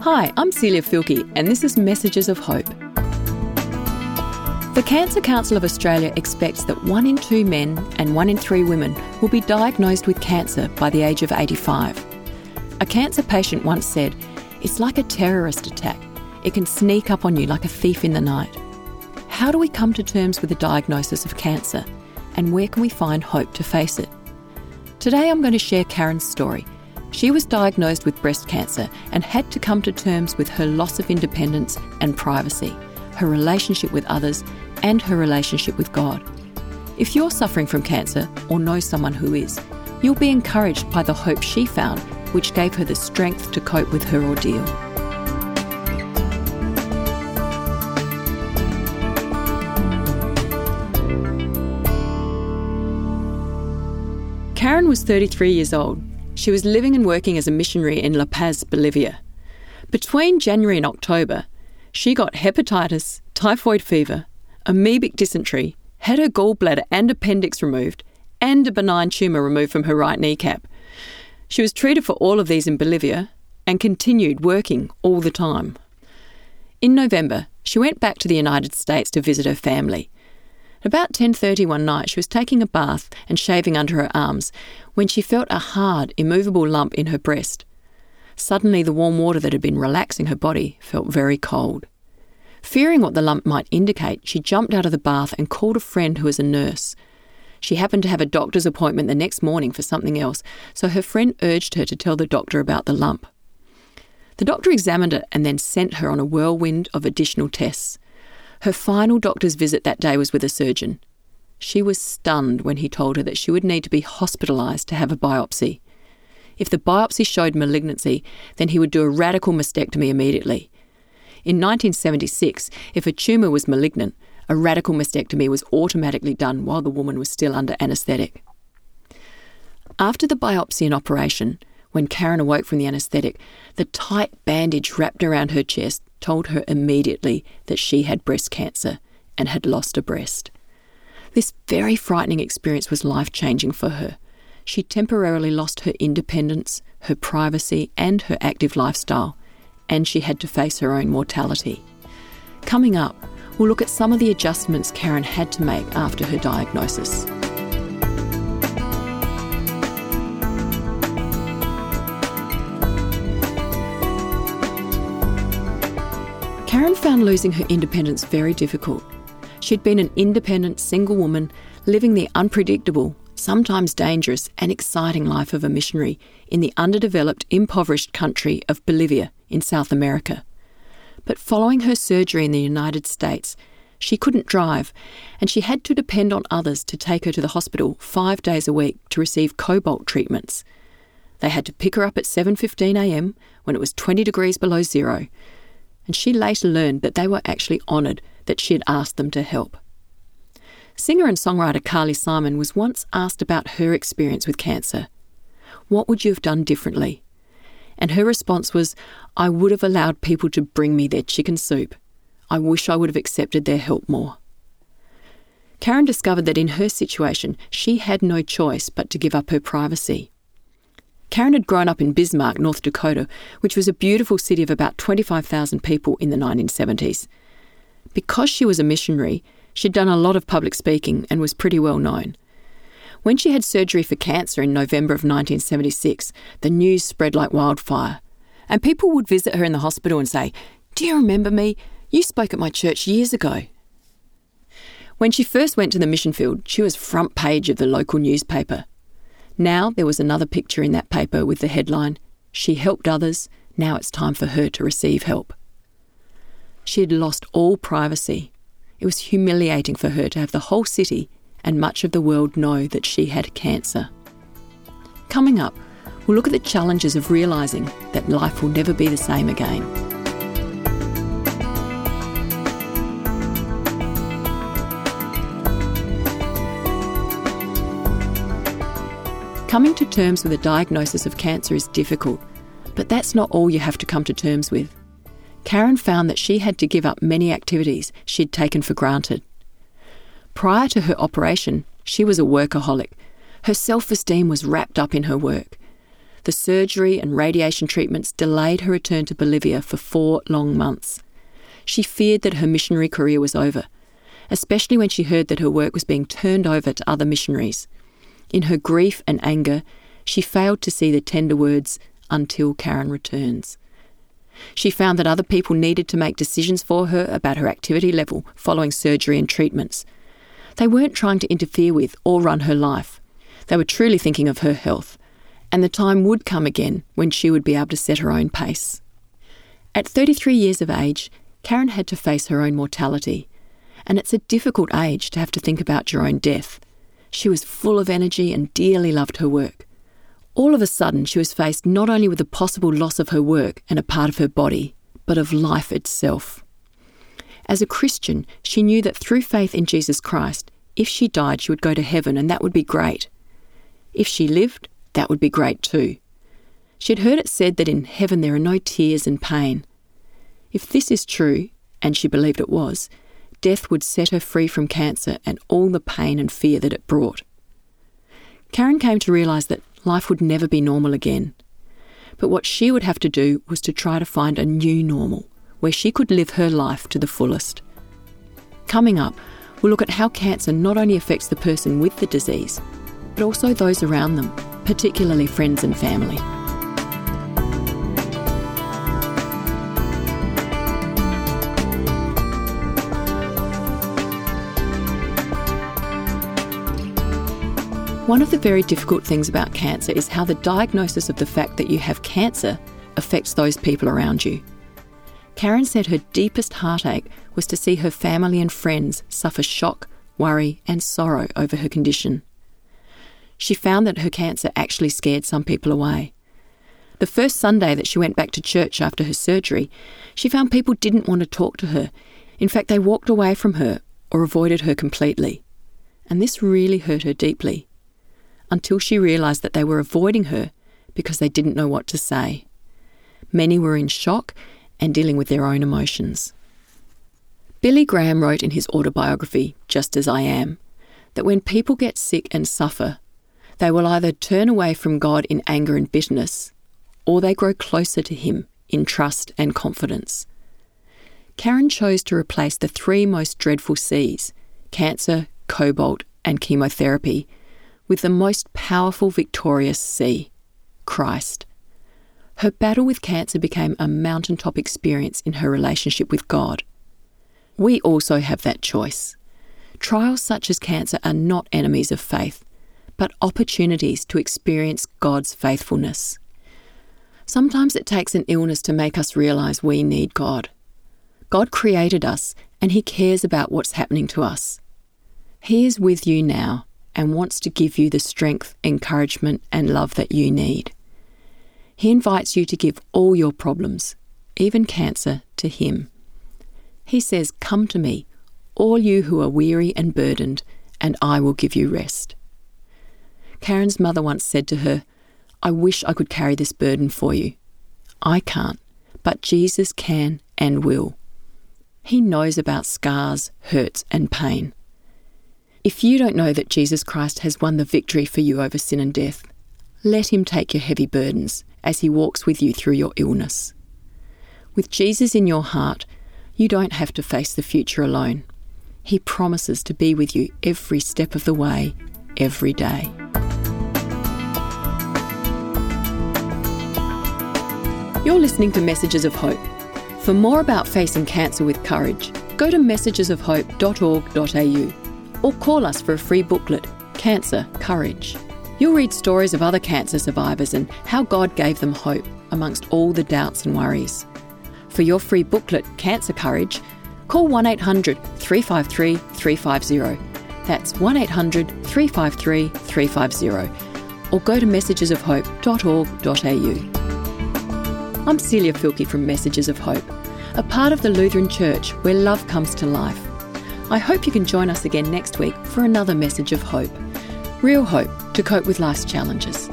Hi, I'm Celia Fielke, and this is Messages of Hope. The Cancer Council of Australia expects that one in two men and one in three women will be diagnosed with cancer by the age of 85. A cancer patient once said, It's like a terrorist attack. It can sneak up on you like a thief in the night. How do we come to terms with the diagnosis of cancer? And where can we find hope to face it? Today I'm going to share Karen's story. She was diagnosed with breast cancer and had to come to terms with her loss of independence and privacy, her relationship with others, and her relationship with God. If you're suffering from cancer or know someone who is, you'll be encouraged by the hope she found, which gave her the strength to cope with her ordeal. Karen was 33 years old. She was living and working as a missionary in La Paz, Bolivia. Between January and October, she got hepatitis, typhoid fever, amoebic dysentery, had her gallbladder and appendix removed, and a benign tumour removed from her right kneecap. She was treated for all of these in Bolivia and continued working all the time. In November, she went back to the United States to visit her family. About 10:30 one night, she was taking a bath and shaving under her arms when she felt a hard, immovable lump in her breast. Suddenly, the warm water that had been relaxing her body felt very cold. Fearing what the lump might indicate, she jumped out of the bath and called a friend who was a nurse. She happened to have a doctor's appointment the next morning for something else, so her friend urged her to tell the doctor about the lump. The doctor examined it and then sent her on a whirlwind of additional tests. Her final doctor's visit that day was with a surgeon. She was stunned when he told her that she would need to be hospitalised to have a biopsy. If the biopsy showed malignancy, then he would do a radical mastectomy immediately. In 1976, if a tumour was malignant, a radical mastectomy was automatically done while the woman was still under anaesthetic. After the biopsy and operation, when Karen awoke from the anaesthetic, the tight bandage wrapped around her chest told her immediately that she had breast cancer and had lost a breast. This very frightening experience was life changing for her. She temporarily lost her independence, her privacy, and her active lifestyle, and she had to face her own mortality. Coming up, we'll look at some of the adjustments Karen had to make after her diagnosis. Karen found losing her independence very difficult. She'd been an independent single woman living the unpredictable, sometimes dangerous and exciting life of a missionary in the underdeveloped, impoverished country of Bolivia in South America. But following her surgery in the United States, she couldn't drive, and she had to depend on others to take her to the hospital five days a week to receive cobalt treatments. They had to pick her up at 7:15 a.m. when it was 20 degrees below zero, and she later learned that they were actually honoured that she had asked them to help. Singer and songwriter Carly Simon was once asked about her experience with cancer. What would you have done differently? And her response was, I would have allowed people to bring me their chicken soup. I wish I would have accepted their help more. Karen discovered that in her situation, she had no choice but to give up her privacy. Karen had grown up in Bismarck, North Dakota, which was a beautiful city of about 25,000 people in the 1970s. Because she was a missionary, she'd done a lot of public speaking and was pretty well known. When she had surgery for cancer in November of 1976, the news spread like wildfire. And people would visit her in the hospital and say, Do you remember me? You spoke at my church years ago. When she first went to the mission field, she was front page of the local newspaper. Now there was another picture in that paper with the headline, She helped others, now it's time for her to receive help. She had lost all privacy. It was humiliating for her to have the whole city and much of the world know that she had cancer. Coming up, we'll look at the challenges of realising that life will never be the same again. Coming to terms with a diagnosis of cancer is difficult, but that's not all you have to come to terms with. Karen found that she had to give up many activities she'd taken for granted. Prior to her operation, she was a workaholic. Her self esteem was wrapped up in her work. The surgery and radiation treatments delayed her return to Bolivia for four long months. She feared that her missionary career was over, especially when she heard that her work was being turned over to other missionaries. In her grief and anger, she failed to see the tender words, until Karen returns. She found that other people needed to make decisions for her about her activity level following surgery and treatments. They weren't trying to interfere with or run her life. They were truly thinking of her health, and the time would come again when she would be able to set her own pace. At 33 years of age, Karen had to face her own mortality, and it's a difficult age to have to think about your own death. She was full of energy and dearly loved her work. All of a sudden, she was faced not only with the possible loss of her work and a part of her body, but of life itself. As a Christian, she knew that through faith in Jesus Christ, if she died, she would go to heaven, and that would be great. If she lived, that would be great too. She had heard it said that in heaven there are no tears and pain. If this is true, and she believed it was, death would set her free from cancer and all the pain and fear that it brought. Karen came to realise that life would never be normal again. But what she would have to do was to try to find a new normal where she could live her life to the fullest. Coming up, we'll look at how cancer not only affects the person with the disease, but also those around them, particularly friends and family. One of the very difficult things about cancer is how the diagnosis of the fact that you have cancer affects those people around you. Karen said her deepest heartache was to see her family and friends suffer shock, worry, and sorrow over her condition. She found that her cancer actually scared some people away. The first Sunday that she went back to church after her surgery, she found people didn't want to talk to her. In fact, they walked away from her or avoided her completely. And this really hurt her deeply until she realised that they were avoiding her because they didn't know what to say. Many were in shock and dealing with their own emotions. Billy Graham wrote in his autobiography, Just As I Am, that when people get sick and suffer, they will either turn away from God in anger and bitterness, or they grow closer to Him in trust and confidence. Karen chose to replace the three most dreadful C's cancer, cobalt, and chemotherapy with the most powerful victorious C, Christ. Her battle with cancer became a mountaintop experience in her relationship with God. We also have that choice. Trials such as cancer are not enemies of faith, but opportunities to experience God's faithfulness. Sometimes it takes an illness to make us realise we need God. God created us and He cares about what's happening to us. He is with you now and wants to give you the strength, encouragement, and love that you need. He invites you to give all your problems, even cancer, to Him. He says, Come to me, all you who are weary and burdened, and I will give you rest. Karen's mother once said to her, I wish I could carry this burden for you. I can't, but Jesus can and will. He knows about scars, hurts, and pain. If you don't know that Jesus Christ has won the victory for you over sin and death, let him take your heavy burdens as he walks with you through your illness. With Jesus in your heart, you don't have to face the future alone. He promises to be with you every step of the way, every day. You're listening to Messages of Hope. For more about facing cancer with courage, go to messagesofhope.org.au or call us for a free booklet, Cancer Courage. You'll read stories of other cancer survivors and how God gave them hope amongst all the doubts and worries. For your free booklet, Cancer Courage, call 1 800 353 350. That's 1 800 353 350. Or go to messagesofhope.org.au. I'm Celia Fielke from Messages of Hope, a part of the Lutheran Church where love comes to life. I hope you can join us again next week for another message of hope. Real hope to cope with life's challenges.